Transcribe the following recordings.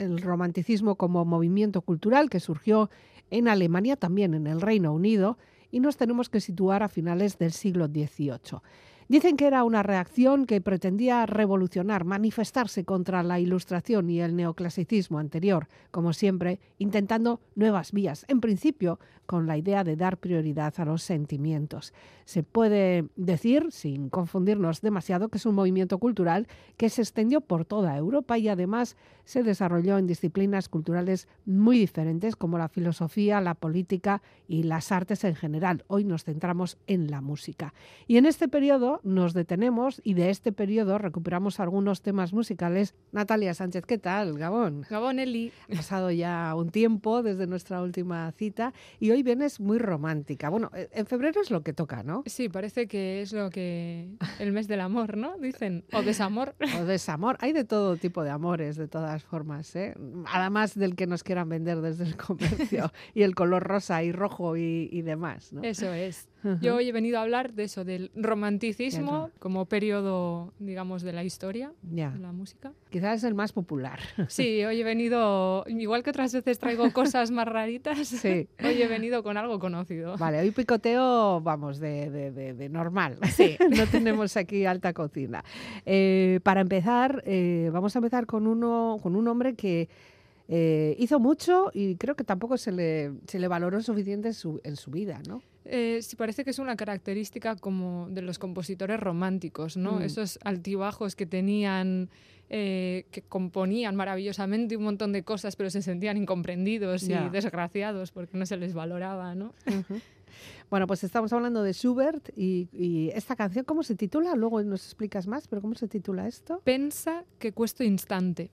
el romanticismo como movimiento cultural que surgió en Alemania, también en el Reino Unido, y nos tenemos que situar a finales del siglo XVIII. Dicen que era una reacción que pretendía revolucionar, manifestarse contra la ilustración y el neoclasicismo anterior, como siempre, intentando nuevas vías, en principio con la idea de dar prioridad a los sentimientos. Se puede decir, sin confundirnos demasiado, que es un movimiento cultural que se extendió por toda Europa y además se desarrolló en disciplinas culturales muy diferentes como la filosofía, la política y las artes en general. Hoy nos centramos en la música. Y en este periodo nos detenemos y de este periodo recuperamos algunos temas musicales. Natalia Sánchez, ¿qué tal? Gabón. Gabón, Eli. Ha pasado ya un tiempo desde nuestra última cita y hoy vienes muy romántica. Bueno, eh, en febrero es lo que toca, ¿no? Sí, parece que es lo que... el mes del amor, ¿no? Dicen, o desamor. O desamor. Hay de todo tipo de amores, de todas formas, ¿eh? Además del que nos quieran vender desde el comercio y el color rosa y rojo y, y demás, ¿no? Eso es. Yo hoy he venido a hablar de eso, del romanticismo como periodo, digamos, de la historia, de la música. Quizás es el más popular. Sí, hoy he venido, igual que otras veces traigo cosas más raritas, sí. hoy he venido con algo conocido. Vale, hoy picoteo, vamos, de, de, de, normal. Sí. no tenemos aquí alta cocina. Eh, para empezar, eh, vamos a empezar con, uno, con un hombre que eh, hizo mucho y creo que tampoco se le, se le valoró suficiente en su, en su vida, ¿no? Eh, sí, parece que es una característica como de los compositores románticos, ¿no? Mm. Esos altibajos que tenían, eh, que componían maravillosamente un montón de cosas, pero se sentían incomprendidos y desgraciados porque no se les valoraba, ¿no? Bueno, pues estamos hablando de Schubert y, y, esta canción, ¿cómo se titula? Luego nos explicas más, pero ¿cómo se titula esto? Pensa que cuesto instante.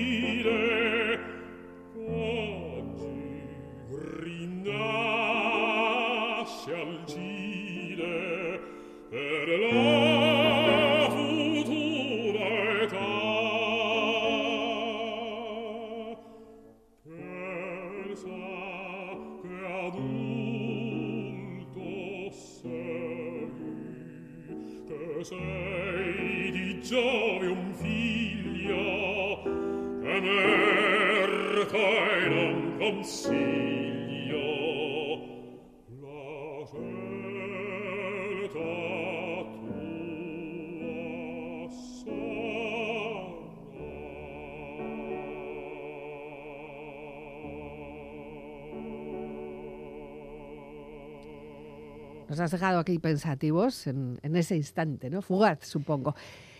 Nos has dejado aquí pensativos en, ese instante, ¿no? Fugaz, supongo.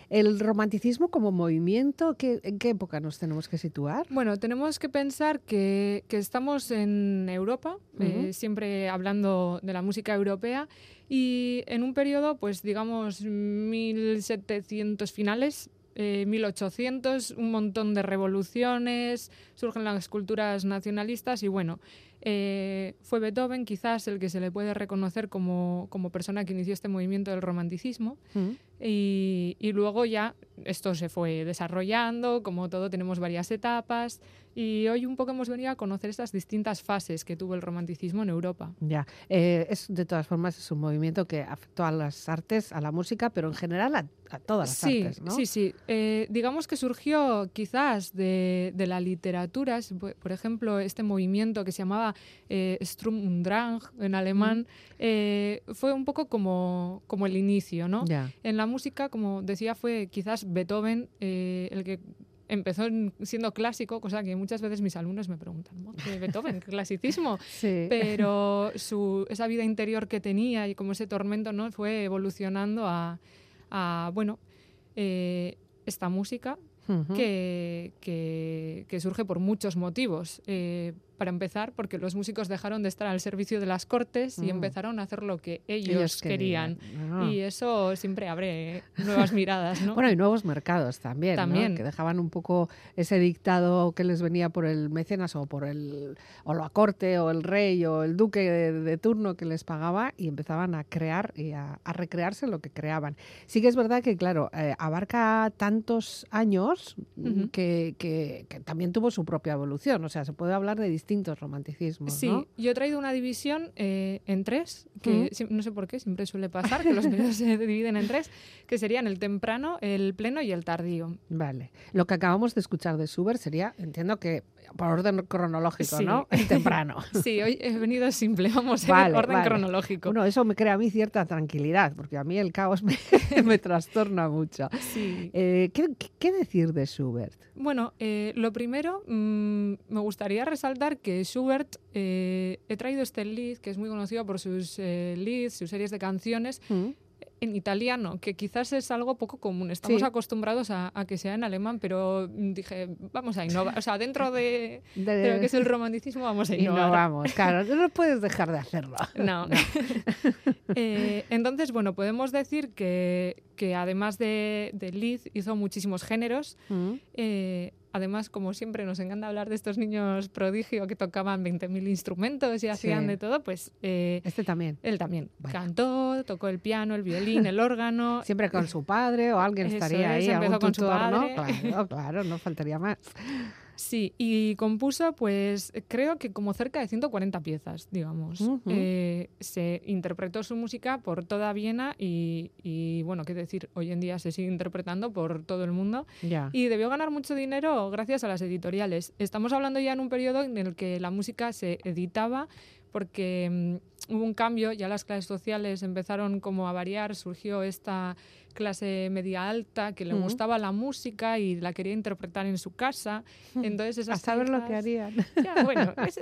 El romanticismo como movimiento, ¿en qué época nos tenemos que situar? Bueno, tenemos que pensar que, estamos en Europa, eh, siempre hablando de la música europea, y en un periodo, pues digamos, 1700 finales, 1800, eh, un montón de revoluciones, surgen las culturas nacionalistas y bueno, Eh, fue Beethoven quizás el que se le puede reconocer como, como persona que inició este movimiento del romanticismo. Mm. Y, y luego ya esto se fue desarrollando, como todo tenemos varias etapas y hoy un poco hemos venido a conocer estas distintas fases que tuvo el romanticismo en Europa. Ya, eh, es de todas formas es un movimiento que afectó a las artes, a la música, pero en general a, a todas las sí, artes, ¿no? Sí, sí. Eh, digamos que surgió quizás de, de, la literatura, por ejemplo, este movimiento que se llamaba eh, Sturm und Drang en alemán, mm. fue un poco como, como el inicio, ¿no? En la música, como decía, fue quizás Beethoven el que empezó siendo clásico, cosa que muchas veces mis alumnos me preguntan, ¿qué Beethoven? ¿Qué clasicismo? Sí. Pero su, esa vida interior que tenía y como ese tormento no fue evolucionando a, a bueno, eh, esta música uh -huh. que, que, que, surge por muchos motivos. Eh, para empezar, porque los músicos dejaron de estar al servicio de las cortes y Mm. empezaron a hacer lo que ellos, Ellos querían. querían. Ah. Y eso siempre abre nuevas miradas, ¿no? Bueno, y nuevos mercados también, ¿no? También. que dejaban un poco ese dictado que les venía por el mecenas o por el o la corte o el rey o el duque de, de turno que les pagaba y empezaban a crear y a, a recrearse lo que creaban. Sí que es verdad que, claro, eh, abarca tantos años Ujú. que, que- que también tuvo su propia evolución. O sea, se puede hablar de distintos romanticismos, Sí, ¿no? yo he traído una división eh, en tres, que no sé por qué, siempre suele pasar, que los periodos se dividen en tres, que serían el temprano, el pleno y el tardío. Vale. Lo que acabamos de escuchar de Schubert sería, entiendo que por orden cronológico, Sí. ¿no? El temprano. Sí, hoy he venido simple, vamos en orden vale. cronológico. Bueno, eso me crea a mí cierta tranquilidad, porque a mí el caos me, me trastorna mucho. Sí. Eh, ¿qué, qué- qué decir de Schubert? Bueno, eh, lo primero, mm, me gustaría resaltar que Schubert, eh, he traído este lead, que es muy conocido por sus eh, leads, sus series de canciones, ¿Mm? en italiano, que quizás es algo poco común. Estamos Sí. acostumbrados a, a que sea en alemán, pero dije, vamos a innovar. O sea, dentro de, De- de lo que es el romanticismo, vamos a innovar. Innovamos, claro, no puedes dejar de hacerlo. No. Eh, entonces, bueno, podemos decir que, que además de, de Liz hizo muchísimos géneros. ¿Mm? Eh, además, como siempre, nos encanta hablar de estos niños prodigio que tocaban 20.000 instrumentos y hacían Sí. de todo, pues eh, Este también. él también Bueno. cantó, tocó el piano, el violín, el órgano. Siempre con su padre o alguien Eso estaría es, ahí, empezó algún con su ¿no? Claro, claro, no faltaría más. Sí, y compuso, pues creo que como cerca de 140 piezas, digamos. Eh, se interpretó su música por toda Viena y, y, bueno, qué decir, hoy en día se sigue interpretando por todo el mundo y debió ganar mucho dinero gracias a las editoriales. Estamos hablando ya en un periodo en el que la música se editaba porque mm, hubo un cambio, ya las clases sociales empezaron como a variar, surgió esta clase media alta que le Ujú. gustaba la música y la quería interpretar en su casa. Entonces a esas saber lo que harían. Ya, bueno, ese,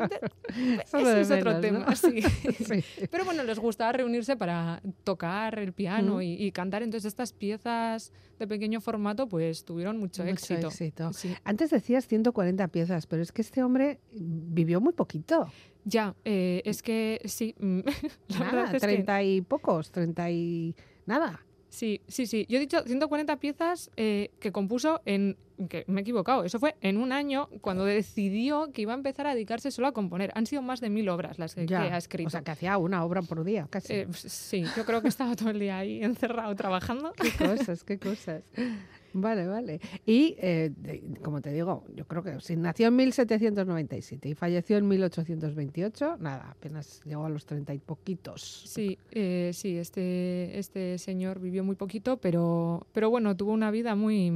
Eso ese es otro menos, tema, ¿no? sí. Sí. Pero bueno, les gustaba reunirse para tocar el piano Mm. y, y cantar. Entonces estas piezas de pequeño formato pues tuvieron mucho, Mucho éxito. éxito. Sí. Antes decías 140 piezas, pero es que este hombre vivió muy poquito. Ya, eh, es que sí. la Nada, es que 30 y pocos, 30 y nada. sí, sí, sí. Yo he dicho 140 piezas eh, que compuso en que me he equivocado. Eso fue en un año cuando decidió que iba a empezar a dedicarse solo a componer. Han sido más de mil obras las que, ha escrito. O sea, que hacía una obra por día, casi. Eh, pues, sí, yo creo que estaba todo el día ahí encerrado trabajando. Qué cosas, qué cosas. Vale, vale. Y, eh, de- como te digo, yo creo que si nació en 1797 y falleció en 1828, nada, apenas llegó a los 30 y poquitos. Sí, eh, sí, este, este señor vivió muy poquito, pero, pero bueno, tuvo una vida muy,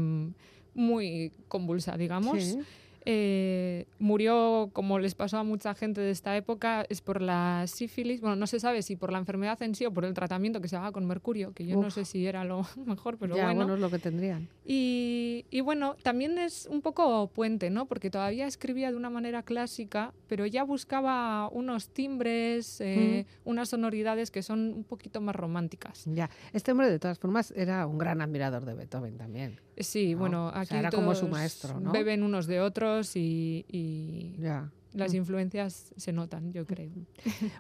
muy convulsa, digamos. Sí. Eh, murió, como les pasó a mucha gente de esta época, es por la sífilis. Bueno, no se sabe si por la enfermedad en sí o por el tratamiento que se daba con mercurio, que yo no Uf. sé si era lo mejor, pero ya, bueno. bueno, es lo que tendrían. Y, y bueno, también es un poco puente, ¿no? Porque todavía escribía de una manera clásica, pero ya buscaba unos timbres, eh, unas sonoridades que son un poquito más románticas. Ya. Este hombre, de todas formas, era un gran admirador de Beethoven también. Sí, ¿no? bueno, O sea, aquí era como su todos maestro, ¿no? beben unos de otros y, y las influencias se notan, yo creo.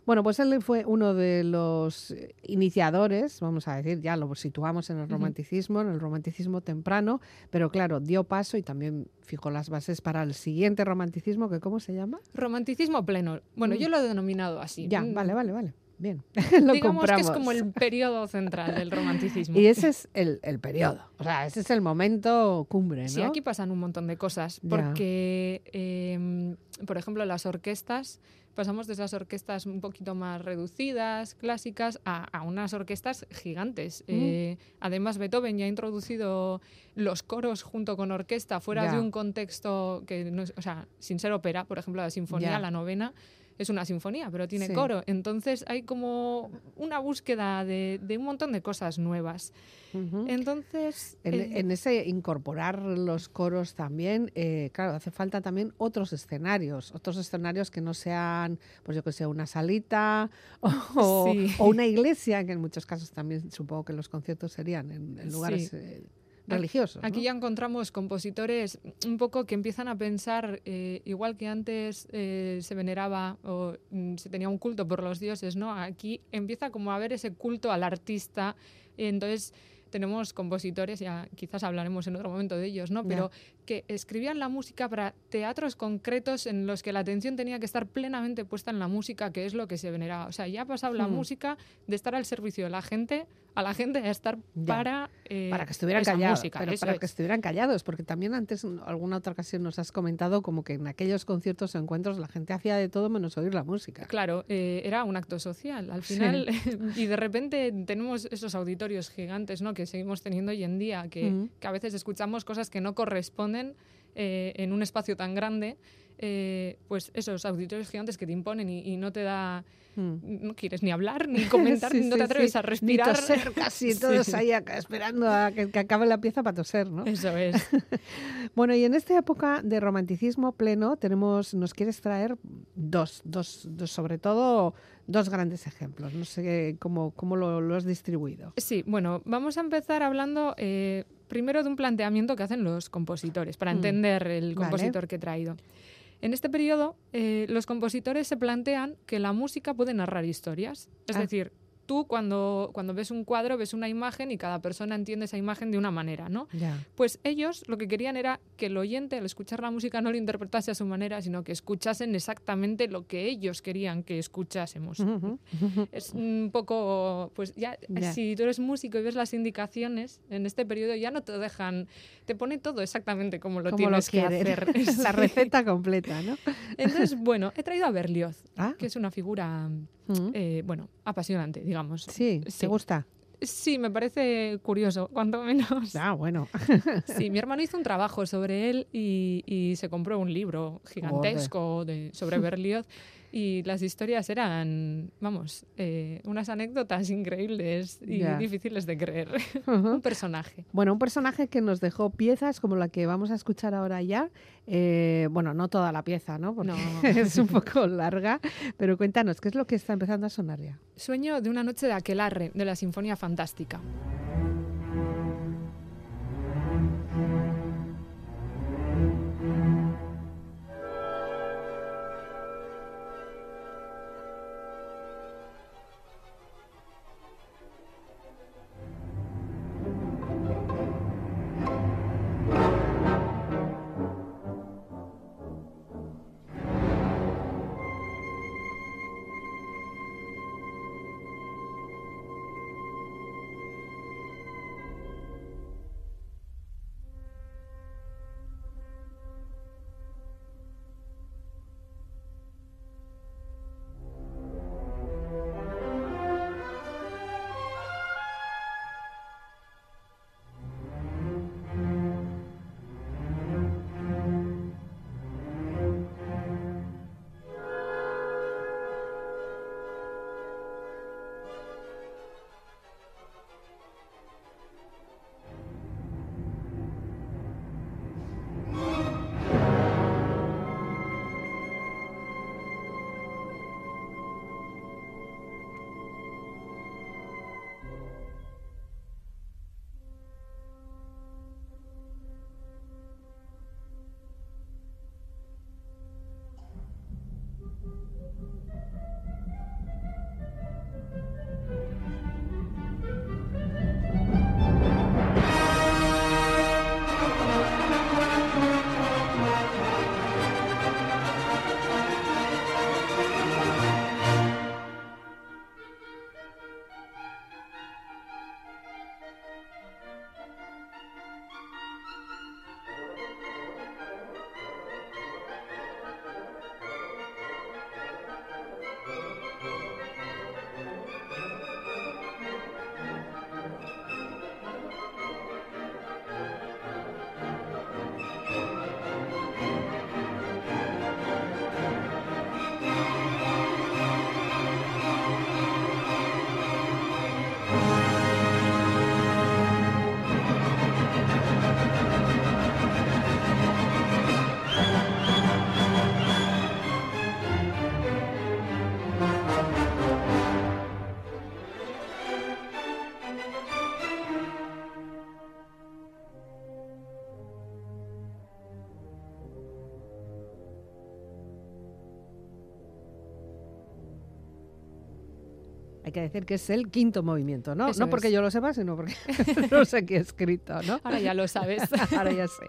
Bueno, pues él fue uno de los iniciadores, vamos a decir, ya lo situamos en el romanticismo, en el romanticismo temprano, pero claro, dio paso y también fijó las bases para el siguiente romanticismo, que ¿cómo se llama? Romanticismo pleno. Bueno, yo lo he denominado así. Ya, vale, vale, vale. Bien, lo Digamos que es como el periodo central del romanticismo. Y ese es el, el, periodo, o sea, ese es el momento cumbre, ¿no? Sí, aquí pasan un montón de cosas, porque, em, por ejemplo, las orquestas, pasamos de esas orquestas un poquito más reducidas, clásicas, a, a unas orquestas gigantes. Eh, además, Beethoven ya ha introducido los coros junto con orquesta fuera de un contexto que, no o sea, sin ser ópera, por ejemplo, la sinfonía, la novena, es una sinfonía, pero tiene coro. Entonces hay como una búsqueda de, un montón de cosas nuevas. Entonces... Eh, en, ese incorporar los coros también, eh, claro, hace falta también otros escenarios, otros escenarios que no sean, pues yo que sé, una salita o, una iglesia, que en muchos casos también supongo que los conciertos serían en, lugares... Eh, religiosos. Aquí ya encontramos compositores un poco que empiezan a pensar, eh, igual que antes eh, se veneraba o mm, se tenía un culto por los dioses, ¿no? Aquí empieza como a haber ese culto al artista. Entonces tenemos compositores, ya quizás hablaremos en otro momento de ellos, ¿no? Pero que escribían la música para teatros concretos en los que la atención tenía que estar plenamente puesta en la música, que es lo que se veneraba. O sea, ya ha pasado la hmm. música de estar al servicio de la gente a la gente a estar para eh, para que estuvieran callados, pero para que estuvieran callados, porque también antes en alguna otra ocasión nos has comentado como que en aquellos conciertos o encuentros la gente hacía de todo menos oír la música. Claro, eh, era un acto social al final y de repente tenemos esos auditorios gigantes, ¿no? Que seguimos teniendo hoy en día, que, que a veces escuchamos cosas que no corresponden eh, en un espacio tan grande, eh, pues esos auditorios gigantes que te imponen y, no te da... Hmm. No quieres ni hablar, ni comentar, no te atreves a respirar. Ni toser casi, todos ahí esperando a que, acabe la pieza para toser, ¿no? Eso es. bueno, y en esta época de romanticismo pleno tenemos, nos quieres traer dos, dos, dos sobre todo dos grandes ejemplos. No sé cómo, cómo lo, has distribuido. Sí, bueno, vamos a empezar hablando eh, primero de un planteamiento que hacen los compositores, para mm. entender el compositor que he traído. En este periodo, eh, los compositores se plantean que la música puede narrar historias. Es ah. decir, tú cuando, cuando ves un cuadro ves una imagen y cada persona entiende esa imagen de una manera, ¿no? Pues ellos lo que querían era que el oyente al escuchar la música no lo interpretase a su manera, sino que escuchasen exactamente lo que ellos querían que escuchásemos. Es un poco, pues ya, si tú eres músico y ves las indicaciones en este periodo ya no te dejan, te pone todo exactamente como lo tienes que hacer. la receta completa, ¿no? Entonces, bueno, he traído a Berlioz, ah. que es una figura eh, bueno, apasionante, digamos. Sí, ¿te gusta? Sí, me parece curioso, cuanto menos. Ah, bueno. sí, mi hermano hizo un trabajo sobre él y, se compró un libro gigantesco de, sobre Berlioz y las historias eran, vamos, eh, unas anécdotas increíbles y difíciles de creer. un personaje. Bueno, un personaje que nos dejó piezas como la que vamos a escuchar ahora ya. Eh, bueno, no toda la pieza, ¿no? Porque es un poco larga, pero cuéntanos, ¿qué es lo que está empezando a sonar ya? Sueño de una noche de aquelarre, de la Sinfonía Fantástica. Hay que decir que es el quinto movimiento, ¿no? Eso no porque es. yo lo sepa, sino porque no sé qué he escrito, ¿no? Ahora ya lo sabes. Ahora ya sé.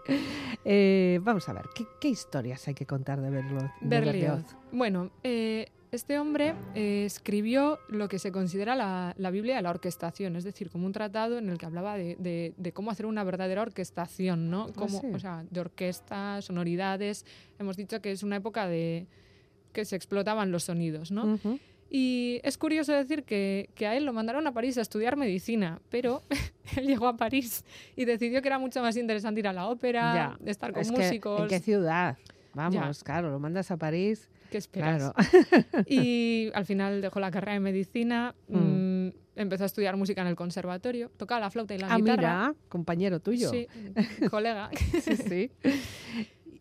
Eh, vamos a ver, ¿qué, qué historias hay que contar de Berlioz? Berlioz. Bueno, eh, este hombre eh, escribió lo que se considera la, la Biblia de la orquestación, es decir, como un tratado en el que hablaba de, de- de cómo hacer una verdadera orquestación, ¿no? Como, sí. O sea, de orquesta, sonoridades. Hemos dicho que es una época de que se explotaban los sonidos, ¿no? Ujú. Y es curioso decir que, que a él lo mandaron a París a estudiar medicina, pero él llegó a París y decidió que era mucho más interesante ir a la ópera, Ya. estar con Es que, músicos. ¿En qué ciudad? Vamos, Ya. claro, lo mandas a París. ¿Qué esperas? Claro. Y al final dejó la carrera de medicina, Mm. mm, empezó a estudiar música en el conservatorio, tocaba la flauta y la Ah, guitarra. mira, compañero tuyo. Sí, colega. sí. sí.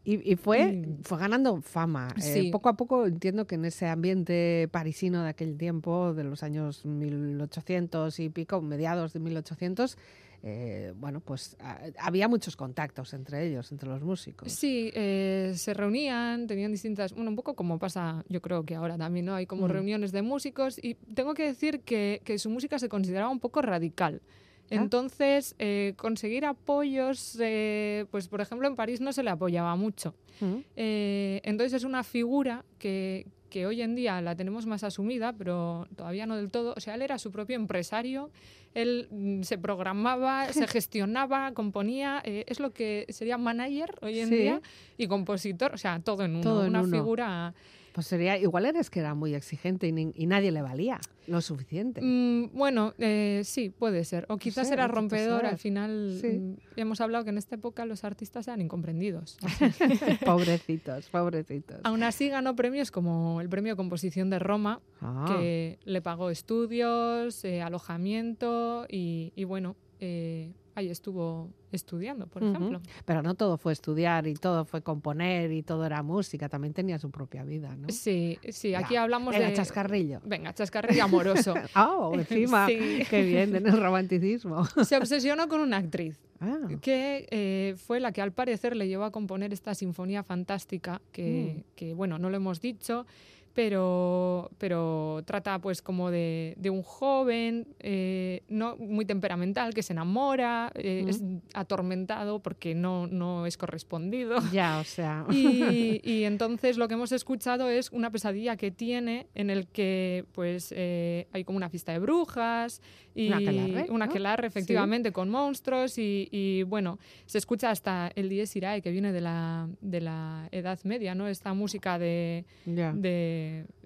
Y, y fue, fue ganando fama. Eh, Sí. poco a poco entiendo que en ese ambiente parisino de aquel tiempo, de los años 1800 y pico, mediados de 1800, eh, bueno, pues ah, había muchos contactos entre ellos, entre los músicos. Sí, eh, se reunían, tenían distintas, bueno, un poco como pasa, yo creo que ahora también, ¿no? Hay como Mm. reuniones de músicos y tengo que decir que, que su música se consideraba un poco radical. Entonces, eh, conseguir apoyos, eh, pues por ejemplo en París no se le apoyaba mucho. Mm. Eh, entonces es una figura que, que hoy en día la tenemos más asumida, pero todavía no del todo. O sea, él era su propio empresario, él mm, se programaba, se gestionaba, componía, eh, es lo que sería manager hoy en Sí. día y compositor, o sea, todo en uno, Todo en una uno. figura... Pues sería, igual eres que era muy exigente y, nadie le valía lo suficiente. Mm, bueno, eh, sí, puede ser. O quizás era rompedor, al final Sí. mm, hemos hablado que en esta época los artistas eran incomprendidos. pobrecitos, pobrecitos. Aún así ganó premios como el Premio Composición de Roma, Ah, que le pagó estudios, eh, alojamiento y, y bueno, eh, ahí estuvo estudiando, por ejemplo. Pero no todo fue estudiar y todo fue componer y todo era música, también tenía su propia vida, ¿no? Sí, sí, Ya. aquí hablamos Era de... chascarrillo. Venga, chascarrillo amoroso. Ah, encima, Sí. qué bien, en el romanticismo. Se obsesionó con una actriz Ah, que eh, fue la que al parecer le llevó a componer esta sinfonía fantástica que, Mm. que, bueno, no lo hemos dicho, pero, pero trata pues como de, de un joven eh, no muy temperamental que se enamora, eh, es atormentado porque no, no es correspondido. ya, o sea. Y, y entonces lo que hemos escuchado es una pesadilla que tiene en el que pues eh, hay como una fiesta de brujas y Un aquelarre, un ¿no? aquelarre, efectivamente con monstruos y, y, bueno se escucha hasta el Dies Irae que viene de la, de la Edad Media no esta música de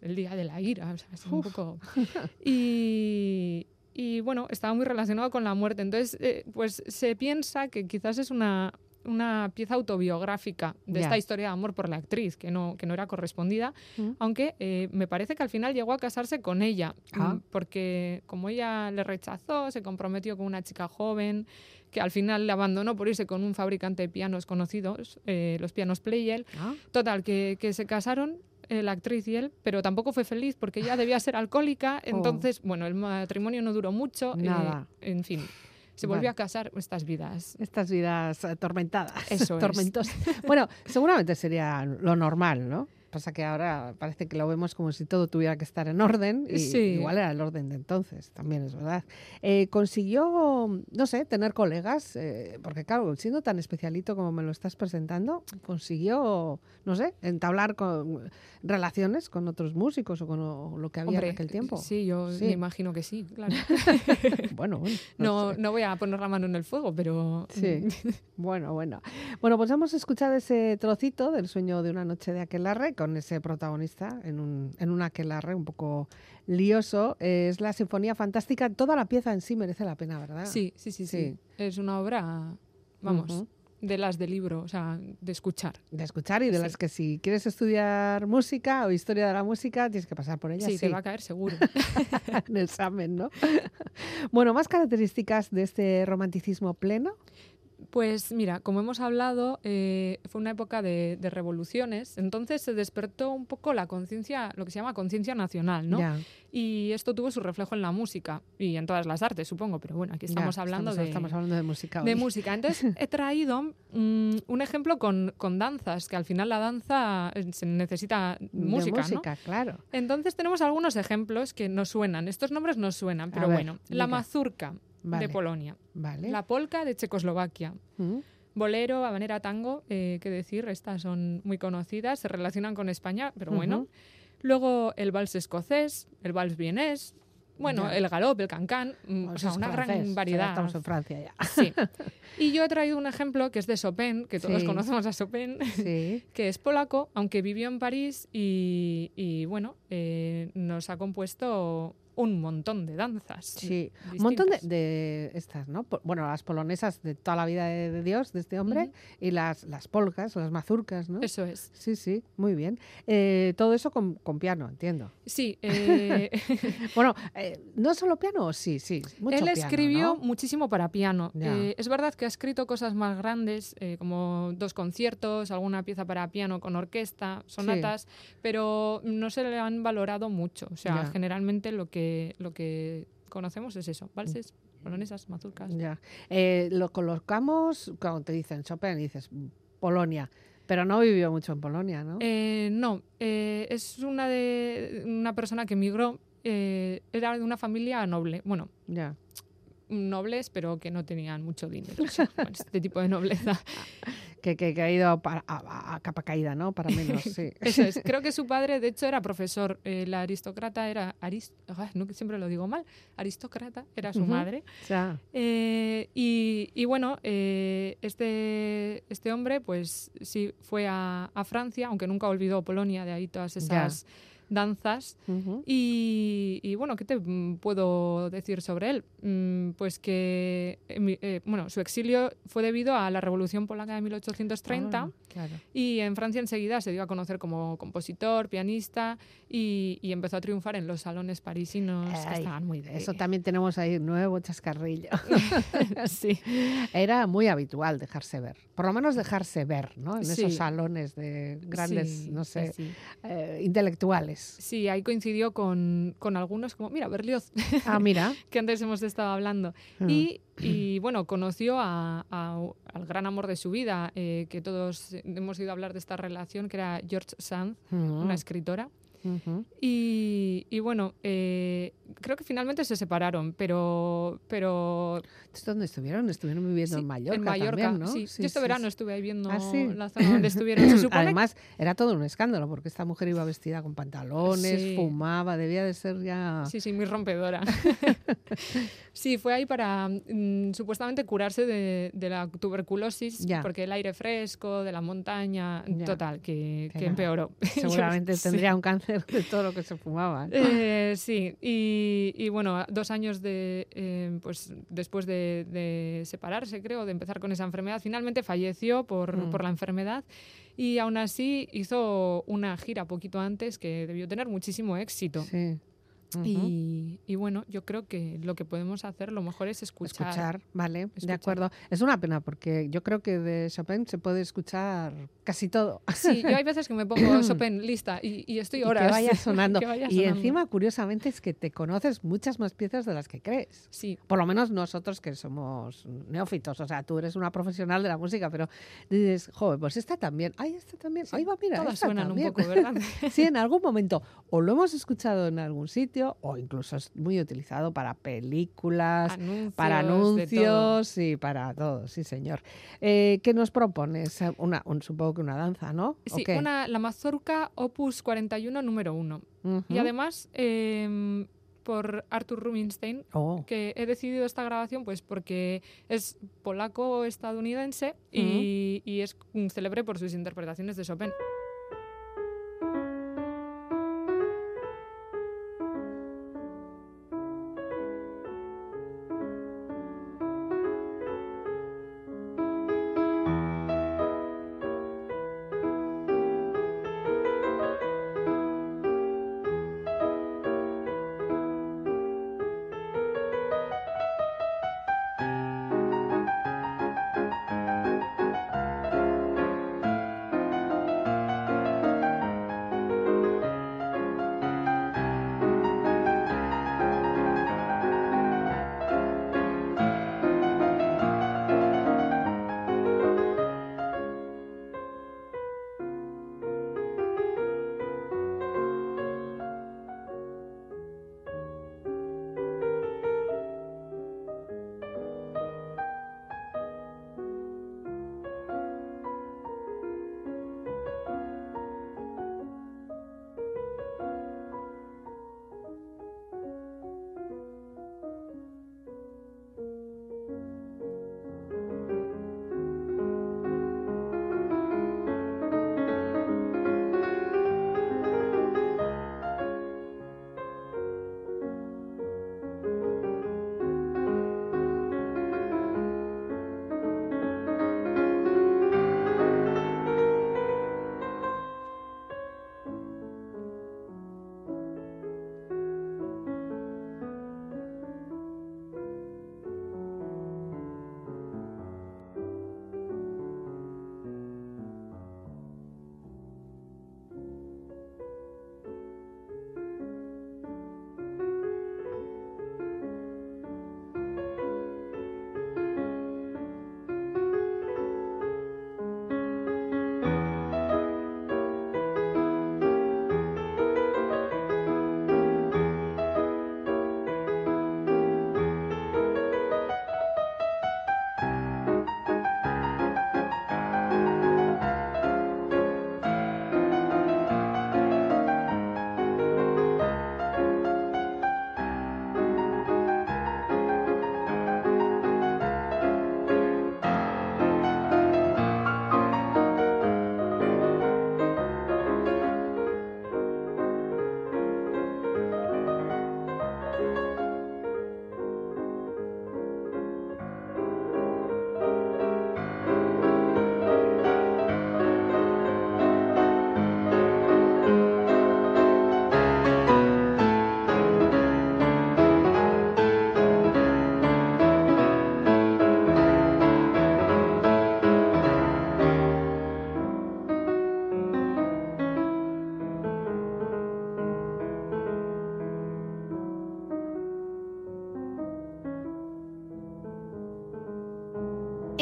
el día de la ira o sea, es un poco. Y, y, bueno estaba muy relacionado con la muerte. Entonces eh, pues se piensa que quizás es una una pieza autobiográfica de esta historia de amor por la actriz que no, que no era correspondida, Mm. aunque eh, me parece que al final llegó a casarse con ella, Ah. mm, porque como ella le rechazó, se comprometió con una chica joven, que al final le abandonó por irse con un fabricante de pianos conocidos, eh, los pianos Pleyel, Ah, Total, que, que se casaron eh, la actriz y él, pero tampoco fue feliz porque ella debía ser alcohólica. Entonces, bueno, el matrimonio no duró mucho. eh, Oh. Nada. en fin, se Vale. volvió a casar estas vidas. Estas vidas atormentadas. Eso es. tormentosas. Bueno, seguramente sería lo normal, ¿no? Pasa que ahora parece que lo vemos como si todo tuviera que estar en orden y Sí. igual era el orden de entonces, también es verdad. Eh, consiguió, no sé, tener colegas, eh, porque claro, siendo tan especialito como me lo estás presentando, consiguió, no sé, entablar con, relaciones con otros músicos o con o lo que había Hombre, en aquel tiempo. Sí, yo Sí. me imagino que sí, claro. Bueno, bueno. No, sé. no voy a poner la mano en el fuego, pero... Sí. Bueno, bueno. Bueno, pues hemos escuchado ese trocito del sueño de una noche de aquelarre con ese protagonista en un, en un aquelarre un poco lioso. Es la Sinfonía Fantástica. Toda la pieza en sí merece la pena, ¿verdad? Sí, sí, sí, sí, Sí. Es una obra, vamos, de las de libro, o sea, de escuchar. De escuchar y de Sí. las que si quieres estudiar música o historia de la música, tienes que pasar por ella. sí, te va a caer seguro. en examen, ¿no? bueno, más características de este romanticismo pleno. Pues mira, como hemos hablado, eh, fue una época de, de revoluciones, entonces se despertó un poco la conciencia, lo que se llama conciencia nacional, ¿no? Y esto tuvo su reflejo en la música y en todas las artes, supongo, pero bueno, aquí estamos hablando estamos, de, estamos hablando de música de música. Entonces he traído mm, un ejemplo con, con danzas, que al final la danza eh, se necesita De música, ¿no? música, claro. Entonces tenemos algunos ejemplos que nos suenan. Estos nombres nos suenan, pero ver, bueno. La mazurca Vale. de Polonia, Vale. la polka de Checoslovaquia, Mm, bolero, habanera, tango, eh, qué decir, estas son muy conocidas, se relacionan con España, pero bueno. Luego el vals escocés, el vals vienés, bueno, Ya. el galop, el cancán, mm, o sea, una francés, o gran variedad. Estamos en Francia ya. Sí. Y yo he traído un ejemplo que es de Chopin, que todos Sí. conocemos a Chopin, Sí. que es polaco, aunque vivió en París y, y, bueno, eh, nos ha compuesto un montón de danzas. Sí, un montón de, de estas, ¿no? Bueno, las polonesas de toda la vida de, de Dios, de este hombre, y las, las polcas, las mazurcas, ¿no? Eso es. Sí, sí, muy bien. Eh, todo eso con, con piano, entiendo. Sí, eh, Bueno, eh, ¿no solo piano? Sí, sí, mucho él piano, escribió ¿no? muchísimo para piano. Eh, es verdad que ha escrito cosas más grandes, como dos conciertos, alguna pieza para piano con orquesta, sonatas, pero no se le han valorado mucho. O sea, generalmente lo que, lo que conocemos es eso, valses, polonesas, mazurcas. Ya. Eh, lo colocamos cuando te dicen Chopin, dices "Mm, Polonia, pero no vivió mucho en Polonia, ¿no? Eh, no, eh, es una de una persona que emigró, eh, era de una familia noble, bueno, ya. Nobles, pero que no tenían mucho dinero. o sea, bueno, este tipo de nobleza. Que, que, que ha ido para- a, a capa caída, ¿no? Para menos, sí. Eso es. Creo que su padre, de hecho, era profesor. Eh, la aristócrata era. Arist Ay, no, siempre lo digo mal. Aristócrata era su madre. Ya. Eh, y, y bueno, eh, este, este hombre, pues sí, fue a, a Francia, aunque nunca olvidó Polonia, de ahí todas Ya. Danzas. Y, y, bueno, ¿qué te puedo decir sobre él? Mm, Pues que emi- eh, bueno, su exilio fue debido a la Revolución Polaca de 1830 Ah, claro. y en Francia enseguida se dio a conocer como compositor, pianista y, y empezó a triunfar en los salones parisinos que estaban muy de... Eso también tenemos ahí, nuevo chascarrillo. sí. Era muy habitual dejarse ver, por lo menos dejarse ver, ¿no? En Sí. esos salones de grandes, Sí, no sé, eh, intelectuales. Sí, ahí coincidió con, con algunos como, mira, Berlioz, Ah, mira. que antes hemos estado hablando. Mm. Y, y, bueno, conoció a- a- al gran amor de su vida, eh, que todos hemos oído hablar de esta relación, que era George Sand, Mm, una escritora. Y, y bueno, eh, creo que finalmente se separaron, pero... pero ¿Entonces ¿Dónde estuvieron? Estuvieron viviendo sí, en Mallorca. en Mallorca, también, ¿no? sí. Yo este verano estuve ahí viendo Ah, la zona donde estuvieron. Se Además, era todo un escándalo porque esta mujer iba vestida con pantalones, fumaba, debía de ser ya. Sí, sí, muy rompedora. sí, fue ahí para mm, supuestamente curarse de, de la tuberculosis, Ya. porque el aire fresco, de la montaña, Ya. total, que, empeoró. Seguramente tendría un cáncer de todo lo que se fumaba. ¿no? Eh, sí, y, y bueno, dos años de, eh, pues después de, de separarse, creo, de empezar con esa enfermedad, finalmente falleció por, Mm. por la enfermedad y aún así hizo una gira poquito antes que debió tener muchísimo éxito. Sí. Y, y bueno, yo creo que lo que podemos hacer, lo mejor es escuchar. Escuchar, vale, de acuerdo. Es una pena porque yo creo que de Chopin se puede escuchar casi todo. Sí, yo hay veces que me pongo Chopin lista y, y estoy Y horas. que vaya sonando. que vaya y encima, curiosamente, es que te conoces muchas más piezas de las que crees. Sí, Por lo menos nosotros que somos neófitos, o sea, tú eres una profesional de la música, pero dices, joder, pues esta también, ay, esta también, sí, ahí va, mira, todas esta suenan también". un poco, ¿verdad? Sí, en algún momento o lo hemos escuchado en algún sitio o incluso es muy utilizado para películas, anuncios, para anuncios y para todo, sí señor. Eh, ¿Qué nos propones? Una, un- supongo que una danza, ¿no? ¿O Sí, una, la mazurca Opus 41 número 1. Y Ujú. además, em, por Arthur Rubinstein, Oh, que he decidido esta grabación pues porque es polaco-estadounidense y, y es célebre por sus interpretaciones de Chopin.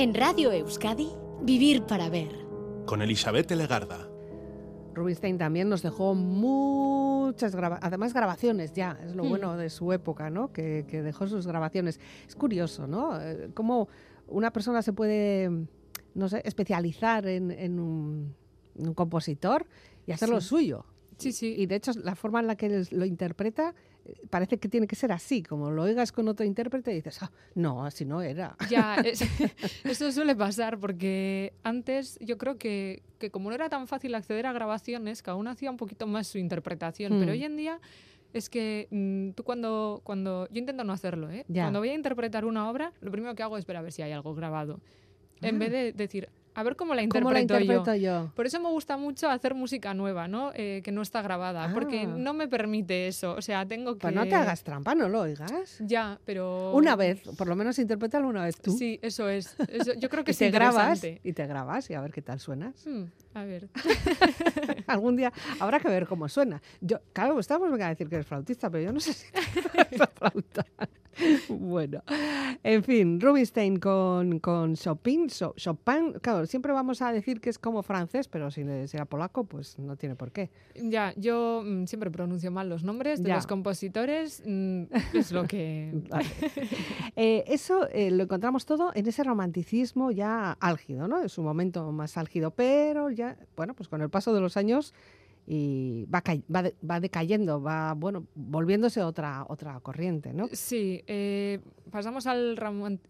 En Radio Euskadi, Vivir para Ver. Con Elizabeth Legarda. Rubinstein también nos dejó muchas grabaciones, además grabaciones ya, es lo Hmm. bueno de su época, ¿no? Que, que dejó sus grabaciones. Es curioso, ¿no? Eh, Cómo una persona se puede, no sé, especializar en, en un, en un compositor y hacer lo Sí. suyo. Sí, sí. Y de hecho, la forma en la que lo interpreta parece que tiene que ser así. Como lo oigas con otro intérprete y dices, ah, no, así no era. Ya, es- eso suele pasar porque antes yo creo que, que como no era tan fácil acceder a grabaciones, cada uno hacía un poquito más su interpretación. Hmm. Pero hoy en día es que mm, tú cuando, cuando... Yo intento no hacerlo, ¿eh? Cuando voy a interpretar una obra, lo primero que hago es ver a ver si hay algo grabado. En Ah. vez de decir, a ver cómo la ¿Cómo la interpreto, yo. yo? Por eso me gusta mucho hacer música nueva, ¿no? Eh, que no está grabada, porque Ah. no me permite eso. O sea, tengo que... Pues no te hagas trampa, no lo oigas. Ya, pero... Una vez, por lo menos interprétalo una vez tú. Sí, eso es. Eso- yo creo que es te grabas y te grabas y a ver qué tal suenas. Hmm, a ver. Algún día habrá que ver cómo suena. Yo, claro, estamos venga a decir que eres flautista, pero yo no sé si flauta. Bueno, en fin, Rubinstein con, con Chopin, So- Chopin, claro, siempre vamos a decir que es como francés, pero si era polaco, pues no tiene por qué. Ya, yo mm, siempre pronuncio mal los nombres de Ya. los compositores. mm, es lo que. Vale. Eh, eso eh, lo encontramos todo en ese romanticismo ya álgido, ¿no? En su momento más álgido, pero ya, bueno, pues con el paso de los años y va, ca- va, de- va decayendo, va, bueno, volviéndose otra, otra corriente, ¿no? Sí, eh, pasamos al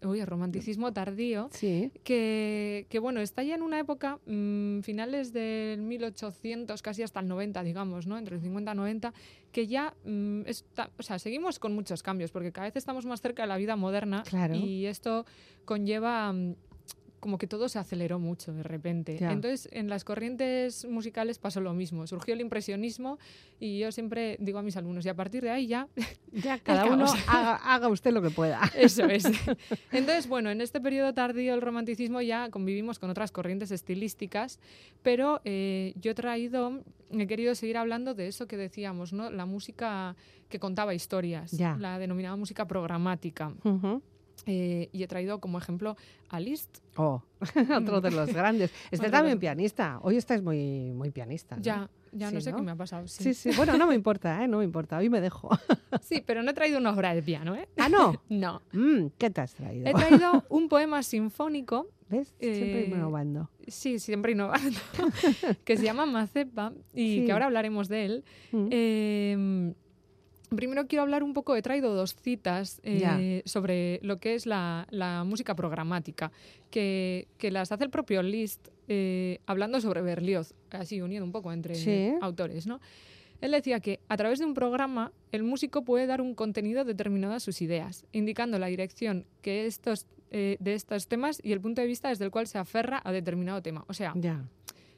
uy, romanticismo tardío. Sí. Que, que, bueno, está ya en una época, mm, finales del 1800, casi hasta el 90, digamos, ¿no? Entre el 50 y 90, que ya mm, está, o sea, seguimos con muchos cambios, porque cada vez estamos más cerca de la vida moderna Claro. y esto conlleva mm, como que todo se aceleró mucho de repente. Entonces, en las corrientes musicales pasó lo mismo. Surgió el impresionismo y yo siempre digo a mis alumnos, y a partir de ahí ya Ya cada uno haga, haga usted lo que pueda. eso es. Entonces, bueno, en este periodo tardío del romanticismo ya convivimos con otras corrientes estilísticas, pero eh, yo he traído, he querido seguir hablando de eso que decíamos, ¿no? La música que contaba historias, la denominada música programática. Ujú. Eh, y he traído como ejemplo a Liszt. Oh, otro de los grandes. Este también pianista. Hoy estáis muy, muy pianista. ¿no? Ya, ya no sé ¿no? qué me ha pasado. Sí, Sí. sí. Bueno, no me importa, ¿eh? No me importa. Hoy me dejo. Sí, pero no he traído una obra de piano, ¿eh? ah, no. No. Mm, ¿Qué te has traído? He traído un poema sinfónico ¿Ves? Siempre eh, innovando. Sí, siempre innovando. que se llama Mazepa y Sí. que ahora hablaremos de él. Mm. Eh, primero quiero hablar un poco, he traído dos citas eh, sobre lo que es la, la música programática, que, que las hace el propio Liszt eh, hablando sobre Berlioz, así uniendo un poco entre Sí. autores, ¿no? Él decía que a través de un programa el músico puede dar un contenido determinado a sus ideas, indicando la dirección que estos, eh, de estos temas y el punto de vista desde el cual se aferra a determinado tema. O sea, Ya.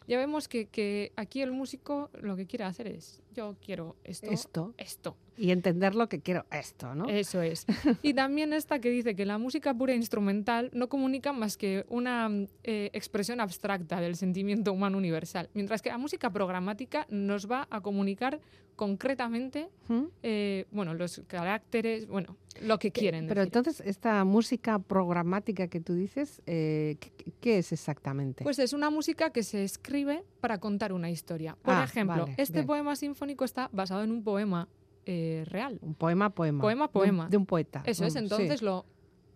ya vemos que, que aquí el músico lo que quiere hacer es, yo quiero esto, Esto. esto. Y entender lo que quiero, esto, ¿no? Eso es. Y también esta que dice que la música pura e instrumental no comunica más que una eh, expresión abstracta del sentimiento humano universal, mientras que la música programática nos va a comunicar concretamente, ¿Mm? eh, bueno, los caracteres, bueno, lo que quieren. Pero decir. entonces, esta música programática que tú dices, eh, ¿qué, qué es exactamente? Pues es una música que se escribe para contar una historia. Por Ah, ejemplo, vale, este bien. poema sinfónico está basado en un poema eh, real. un poema, poema. Poema, De un- poema. De un, poeta. Eso es, Mm, sí. entonces lo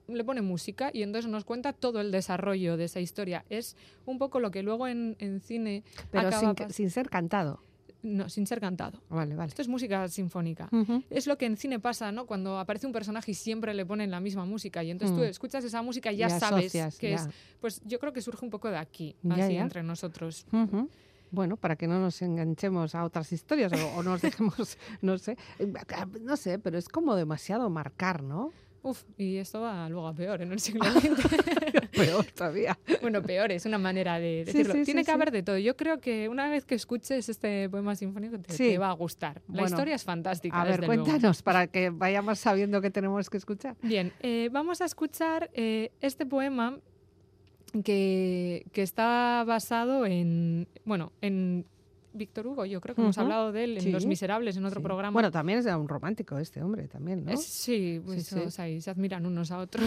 le pone música y entonces nos cuenta todo el desarrollo de esa historia. Es un poco lo que luego en, en cine Pero acaba sin, sin ser cantado. no, sin ser cantado. Vale, vale. Esto es música sinfónica. Ujú. Es lo que en cine pasa, ¿no? Cuando aparece un personaje y siempre le ponen la misma música y entonces tú Mm. escuchas esa música y ya sabes asocias, que ya. es. Pues yo creo que surge un poco de aquí, Ya, así entre nosotros. Ujú. Bueno, para que no nos enganchemos a otras historias o, o nos dejemos, no sé, eh, no sé, pero es como demasiado marcar, ¿no? Uf, y esto va luego a peor en el siglo XX. Peor todavía. bueno, peor es una manera de decirlo. sí, Tiene sí, que haber de todo. Yo creo que una vez que escuches este poema sinfónico te, va a gustar. La historia es fantástica. A ver, desde luego. cuéntanos para que vayamos sabiendo qué tenemos que escuchar. Bien, eh, vamos a escuchar eh, este poema que, que está basado en, bueno, en, Víctor Hugo, yo creo que hemos hablado de él en Sí. Los Miserables, en otro Sí. programa. Bueno, también es un romántico este hombre, también, ¿no? Es- sí, pues Sí, todos ahí se admiran unos a otros.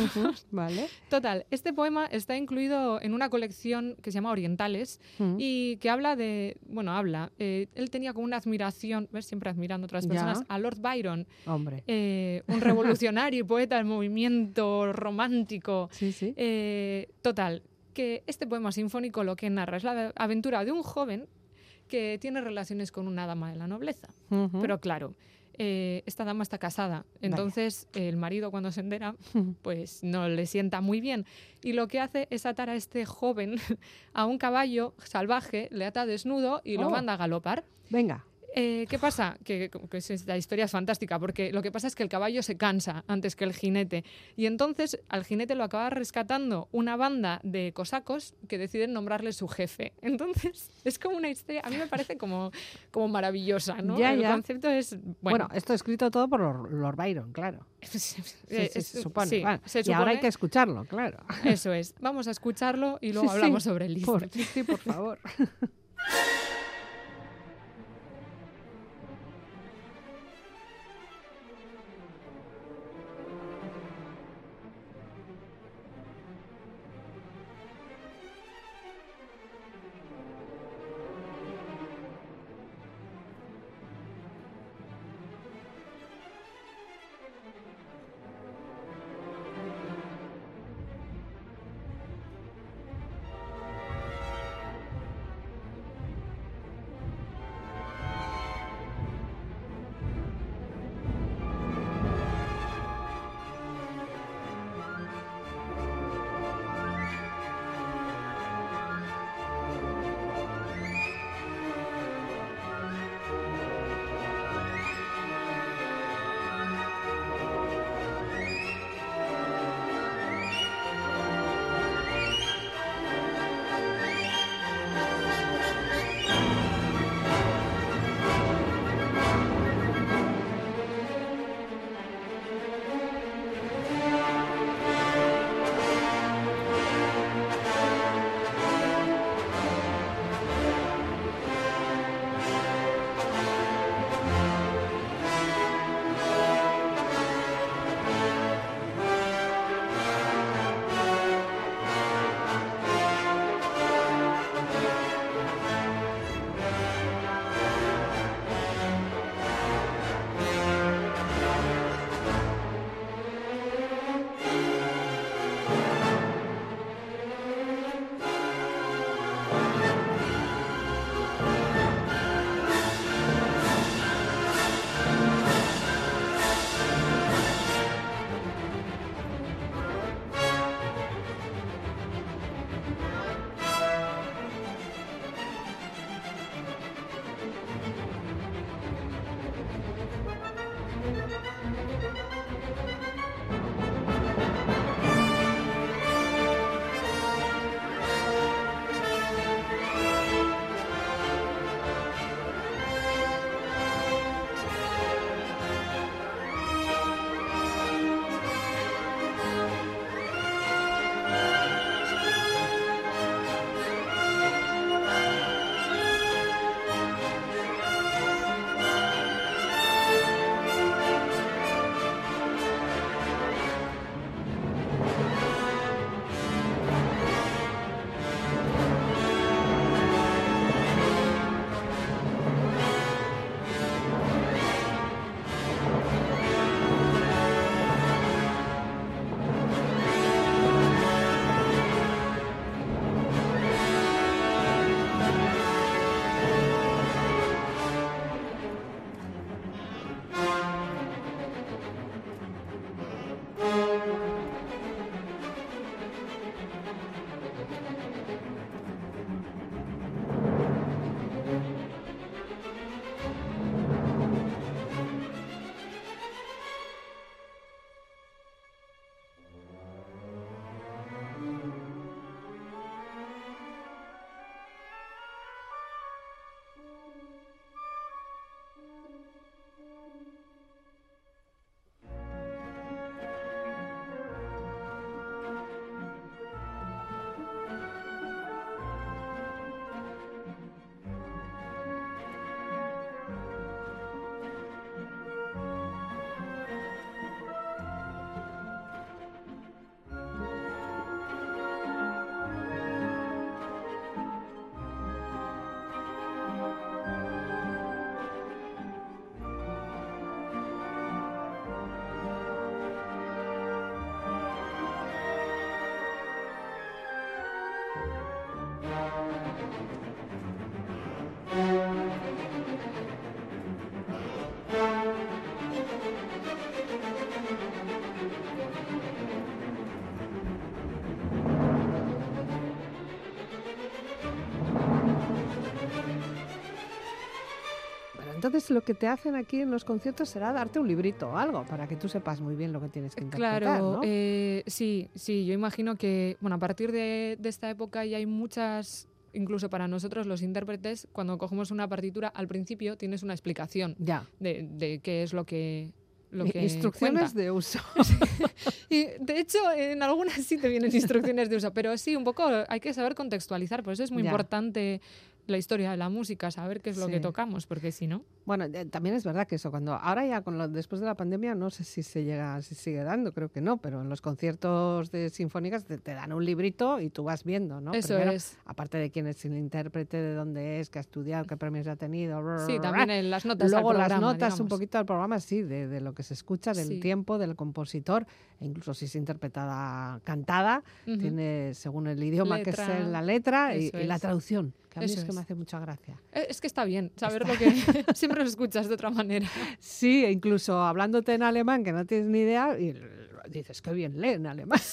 Vale. Total, este poema está incluido en una colección que se llama Orientales y que habla de, bueno, habla, eh, él tenía como una admiración, ves, siempre admirando a otras Ya. personas, a Lord Byron, Hombre. eh, un revolucionario y poeta del movimiento romántico. Sí, sí. Eh, total, que este poema sinfónico lo que narra es la aventura de un joven que tiene relaciones con una dama de la nobleza. Pero claro, eh, esta dama está casada, entonces el marido cuando se entera pues no le sienta muy bien. Y lo que hace es atar a este joven a un caballo salvaje, le ata desnudo y lo Oh. manda a galopar. Venga. Eh, ¿Qué pasa? Que, que es- esta historia es fantástica, porque lo que pasa es que el caballo se cansa antes que el jinete. Y entonces al jinete lo acaba rescatando una banda de cosacos que deciden nombrarle su jefe. Entonces es como una historia, a mí me parece como, como maravillosa, ¿no? Ya, el ya. concepto es... Bueno, Bueno, esto escrito todo por Lord, Lord Byron, claro. sí, Sí, sí, es- se supone. sí, Vale. se Y ahora hay que escucharlo, claro. Eso es. Vamos a escucharlo y luego hablamos sobre el sí, sí, por favor. entonces lo que te hacen aquí en los conciertos será darte un librito o algo para que tú sepas muy bien lo que tienes que interpretar, Claro, ¿no? eh, sí, sí, yo imagino que, bueno, a partir de, de esta época ya hay muchas, incluso para nosotros los intérpretes, cuando cogemos una partitura, al principio tienes una explicación ya. de, de qué es lo que... Lo que Instrucciones cuenta. de uso. Y de hecho, en algunas sí te vienen instrucciones de uso, pero sí, un poco hay que saber contextualizar, por eso es muy Ya. importante la historia de la música, saber qué es lo que tocamos, porque si no... Bueno, eh, también es verdad que eso, cuando ahora ya con lo, después de la pandemia, no sé si se llega, si sigue dando, creo que no, pero en los conciertos de sinfónicas te, te dan un librito y tú vas viendo, ¿no? Eso Primero, es. Aparte de quién es el intérprete, de dónde es, qué ha estudiado, qué premios ha tenido. Sí, también en las notas. al Luego las programa, notas, un poquito al programa, sí, de, de lo que se escucha, del Sí. tiempo, del compositor, e incluso si es interpretada cantada, tiene según el idioma que es la letra y, la traducción, que a mí Eso es que me hace mucha gracia. Eh, Es que está bien saber lo que siempre lo escuchas de otra manera. Sí, e incluso hablándote en alemán, que no tienes ni idea, y dices, qué bien lee en alemán.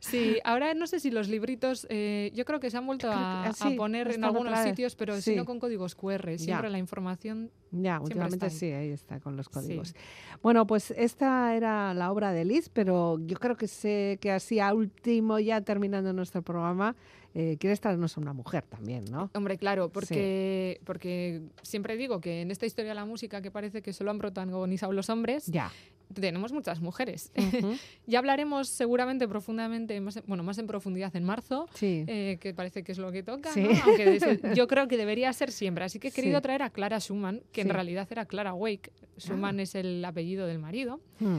Sí, ahora no sé si los libritos, eh, yo creo que se han vuelto que- a, ah, a poner en algunos sitios, pero Sí. sino con códigos QR. Siempre la información. ya, últimamente ahí. sí, ahí está, con los Sí. códigos. Bueno, pues esta era la obra de Liz, pero yo creo que sé que así a último, ya terminando nuestro programa, eh, quieres traernos a una mujer también, ¿no? Hombre, claro, porque, porque siempre digo que en esta historia de la música que parece que solo han protagonizado los hombres, Ya. tenemos muchas mujeres. Ujú. ya hablaremos seguramente profundamente, más en- bueno, más en profundidad en marzo. Sí. eh, que parece que es lo que toca, Sí. ¿no? Aunque de- yo creo que debería ser siempre. Así que he querido Sí. traer a Clara Schumann, que Sí. en realidad era Clara Wake. Schumann es el apellido del marido. Mm.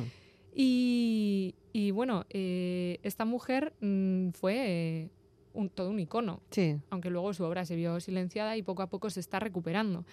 Y, y bueno, eh, esta mujer mm, fue eh, un- todo un icono, Sí. aunque luego su obra se vio silenciada y poco a poco se está recuperando.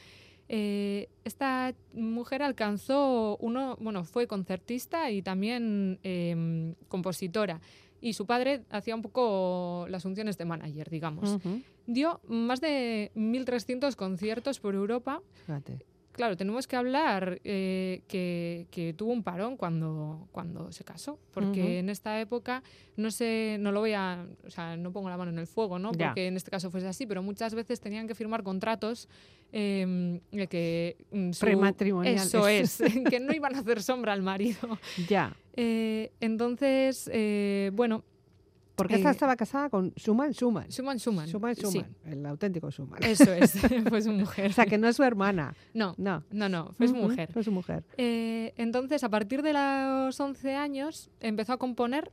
Eh, esta mujer alcanzó uno, bueno, fue concertista y también em, compositora. Y su padre hacía un poco las funciones de manager, digamos. Dio más de 1.300 conciertos por Europa. Fíjate. Claro, tenemos que hablar eh, que, que tuvo un parón cuando, cuando se casó, porque en esta época no sé, no lo voy a, o sea, no pongo la mano en el fuego, ¿no? Ya. Porque en este caso fuese así, pero muchas veces tenían que firmar contratos eh, de que mm, su- Prematrimoniales. Eso es, que no iban a hacer sombra al marido. Ya. Eh, entonces, eh, bueno, Porque esta estaba casada con Schumann Schumann. Schumann Schumann. Schumann sí. Schumann, el auténtico Schumann. Eso es, fue su mujer. O sea, que no es su hermana. No, No. no, no, fue su mujer. Fue su mujer. Eh, entonces, a partir de los 11 años, empezó a componer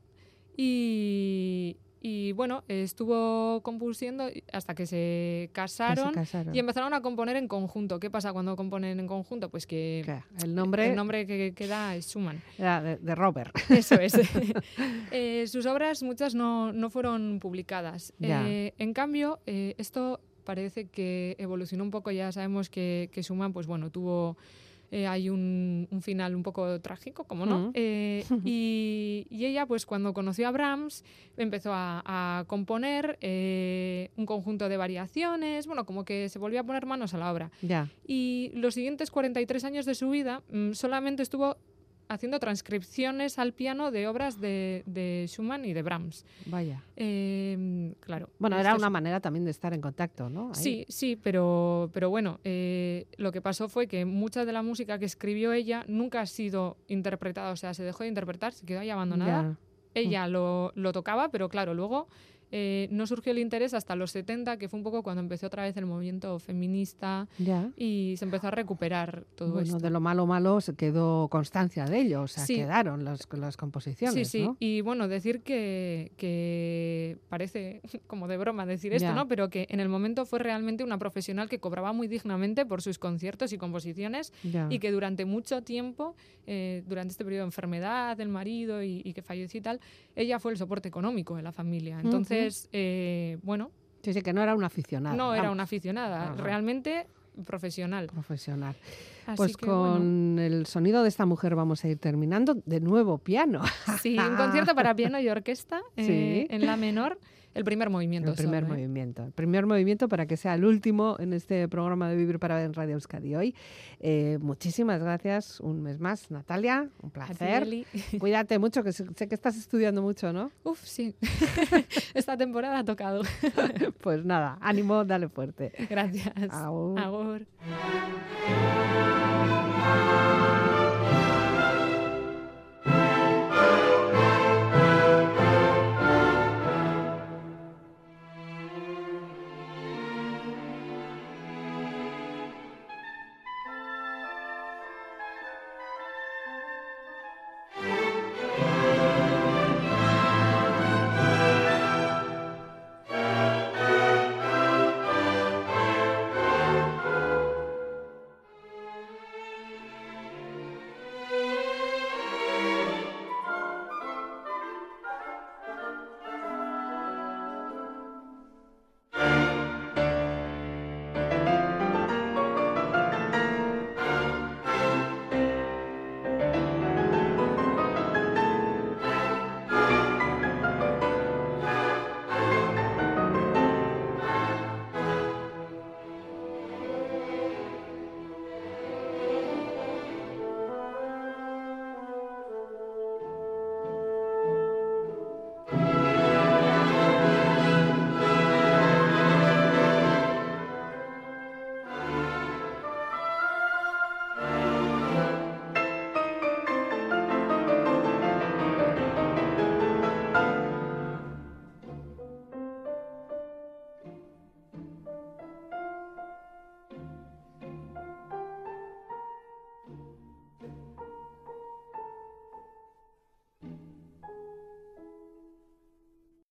y, y, bueno, estuvo compusiendo hasta que se Que casaron, se casaron. y empezaron a componer en conjunto. ¿Qué pasa cuando componen en conjunto? Pues que Claro, El nombre, el nombre que queda es Schumann. de, de Robert. Eso es. Eh, sus obras, muchas no, no fueron publicadas. Eh, en cambio, eh, esto parece que evolucionó un poco. Ya sabemos que, que Schumann, pues bueno, tuvo. Eh, hay un, un final un poco trágico, como no. Ujú. Eh, y, y ella, pues cuando conoció a Brahms, empezó a, a componer eh, un conjunto de variaciones, bueno, como que se volvió a poner manos a la obra. Ya. Y los siguientes 43 años de su vida mm, solamente estuvo haciendo transcripciones al piano de obras de, de Schumann y de Brahms. Vaya. Eh, claro. Bueno, era una manera también de estar en contacto, ¿no? Ahí. Sí, sí, pero, pero bueno, eh, lo que pasó fue que mucha de la música que escribió ella nunca ha sido interpretada, o sea, se dejó de interpretar, se quedó ahí abandonada. Ya. Ella lo, lo tocaba, pero claro, luego eh, no surgió el interés hasta los 70, que fue un poco cuando empezó otra vez el movimiento feminista Ya. y se empezó a recuperar todo Bueno, esto. de lo malo malo se quedó constancia de ello, o sea, Sí. quedaron las, las composiciones, Sí, sí. ¿no? Y bueno, decir que, que parece como de broma decir esto, Ya. ¿no? Pero que en el momento fue realmente una profesional que cobraba muy dignamente por sus conciertos y composiciones Ya. y que durante mucho tiempo, eh, durante este periodo de enfermedad del marido y, y que falleció y tal, ella fue el soporte económico de la familia. Entonces, eh, bueno, Sí, sí, que no era una aficionada. no era una aficionada, realmente profesional. profesional. Así Pues que, con bueno, el sonido de esta mujer vamos a ir terminando. De nuevo, piano. sí, un concierto para piano y orquesta eh, Sí. en la menor el primer movimiento. El primer ¿eh? movimiento. El primer movimiento para que sea el último en este programa de Vivir para Ver en Radio Euskadi hoy. Eh, muchísimas gracias un mes más, Natalia. Un ti, placer. Cuídate mucho, que sé sé que estás estudiando mucho, ¿no? Uf, sí. Esta temporada ha tocado. Pues nada, ánimo, dale fuerte. Gracias. Agur. Agur.